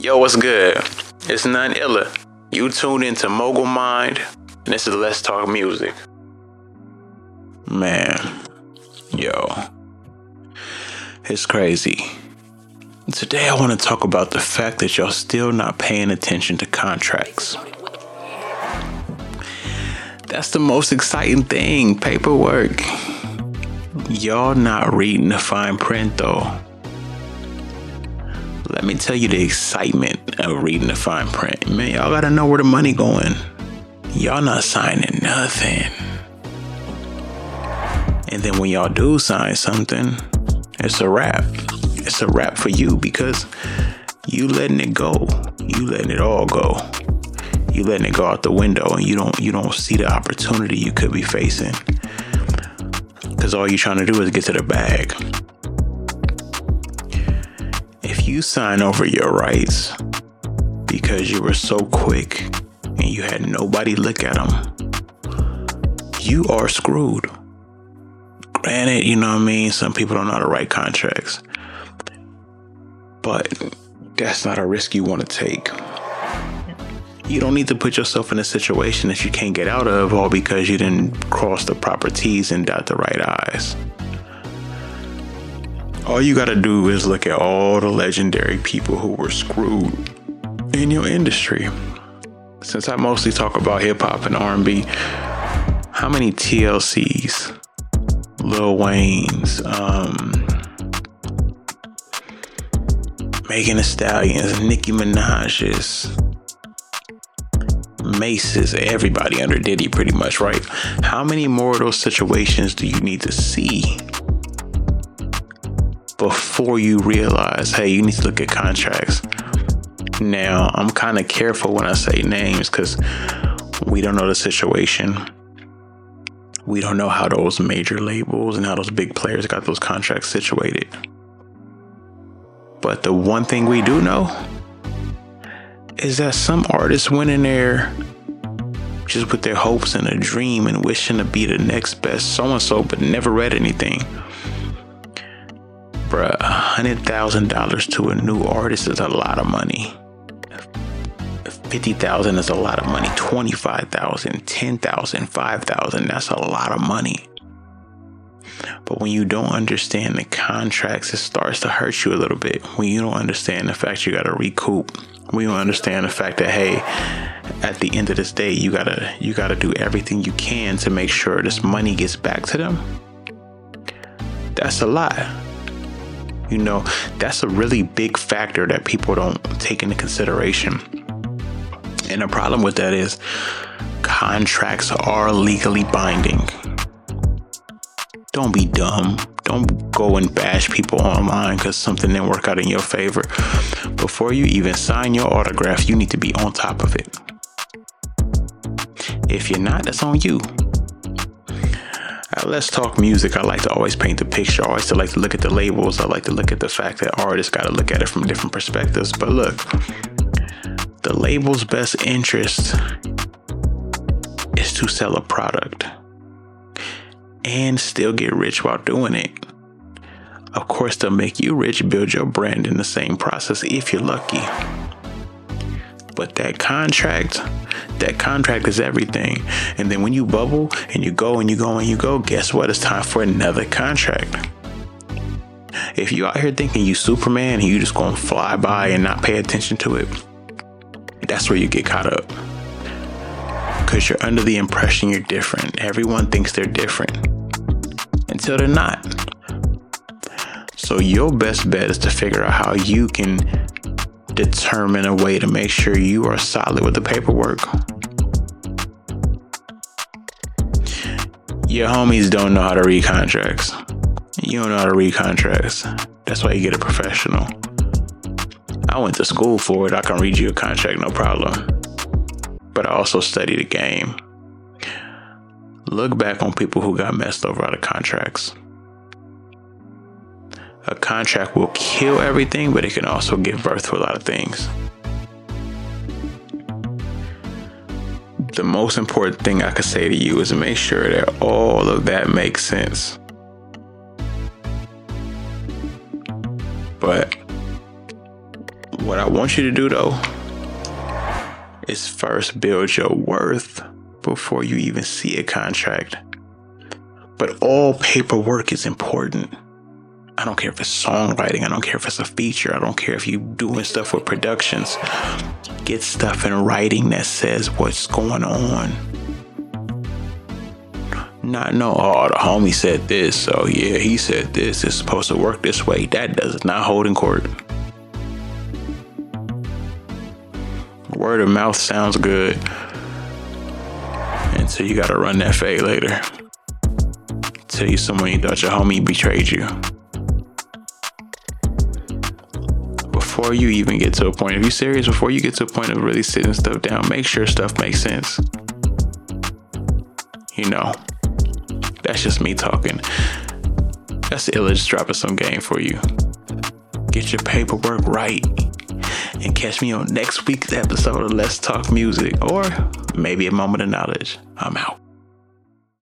Yo, what's good? It's None illa. You tuned into Mogul Mined, and this is Let's Talk Musiq. Man, yo, it's crazy. Today, I want to talk about the fact that y'all still not paying attention to contracts. That's the most exciting thing paperwork. Y'all not reading the fine print though. Let me tell you the excitement of reading the fine print. Man, y'all gotta know where the money going. Y'all not signing nothing. And then when y'all do sign something, it's a wrap. It's a wrap for you because you letting it go. You letting it all go. You letting it go out the window and you don't you don't see the opportunity you could be facing. Cause all you're trying to do is get to the bag you sign over your rights because you were so quick and you had nobody look at them, you are screwed. Granted, you know what I mean? Some people don't know how to write contracts, but that's not a risk you want to take. You don't need to put yourself in a situation that you can't get out of all because you didn't cross the proper T's and dot the right I's all you gotta do is look at all the legendary people who were screwed in your industry. Since I mostly talk about hip hop and R&B, how many TLCs, Lil Wayne's, um, Megan Thee Stallions, Nicki Minaj's, Mase's, everybody under Diddy, pretty much, right? How many more of those situations do you need to see before you realize, hey, you need to look at contracts. Now, I'm kind of careful when I say names because we don't know the situation. We don't know how those major labels and how those big players got those contracts situated. But the one thing we do know is that some artists went in there just with their hopes and a dream and wishing to be the next best so and so, but never read anything bruh, $100,000 to a new artist is a lot of money. 50,000 is a lot of money. 25,000, 10,000, 5,000, that's a lot of money. But when you don't understand the contracts, it starts to hurt you a little bit. When you don't understand the fact you got to recoup. When you understand the fact that hey, at the end of this day, you gotta you gotta do everything you can to make sure this money gets back to them. That's a lot. You know, that's a really big factor that people don't take into consideration. And the problem with that is contracts are legally binding. Don't be dumb. Don't go and bash people online because something didn't work out in your favor. Before you even sign your autograph, you need to be on top of it. If you're not, that's on you. Let's Talk Musiq. I like to always paint the picture. I always like to look at the labels. I like to look at the fact that artists got to look at it from different perspectives. But look, the label's best interest is to sell a product and still get rich while doing it. Of course, they'll make you rich, build your brand in the same process if you're lucky. But that contract, that contract is everything. And then when you bubble and you go and you go and you go, guess what? It's time for another contract. If you out here thinking you Superman and you just gonna fly by and not pay attention to it, that's where you get caught up. Because you're under the impression you're different. Everyone thinks they're different until they're not. So, your best bet is to figure out how you can determine a way to make sure you are solid with the paperwork. Your homies don't know how to read contracts. You don't know how to read contracts. That's why you get a professional. I went to school for it. I can read you a contract, no problem. But I also study the game. Look back on people who got messed over out of contracts a contract will kill everything, but it can also give birth to a lot of things. The most important thing I could say to you is make sure that all of that makes sense. But What I want you to do though is first build your worth before you even see a contract. But all paperwork is important. I don't care if it's songwriting, I don't care if it's a feature, I don't care if you're doing stuff with productions. Get stuff in writing that says what's going on. Not know, oh, the homie said this, so yeah, he said this, it's supposed to work this way. That does not hold in court. Word of mouth sounds good. And so you gotta run that fade later. Tell you someone you thought your homie betrayed you. Before you even get to a point, if you're serious, before you get to a point of really sitting stuff down, make sure stuff makes sense. You know, that's just me talking. That's the illest dropping some game for you. Get your paperwork right and catch me on next week's episode of Let's Talk Musiq or maybe a moment of knowledge. I'm out.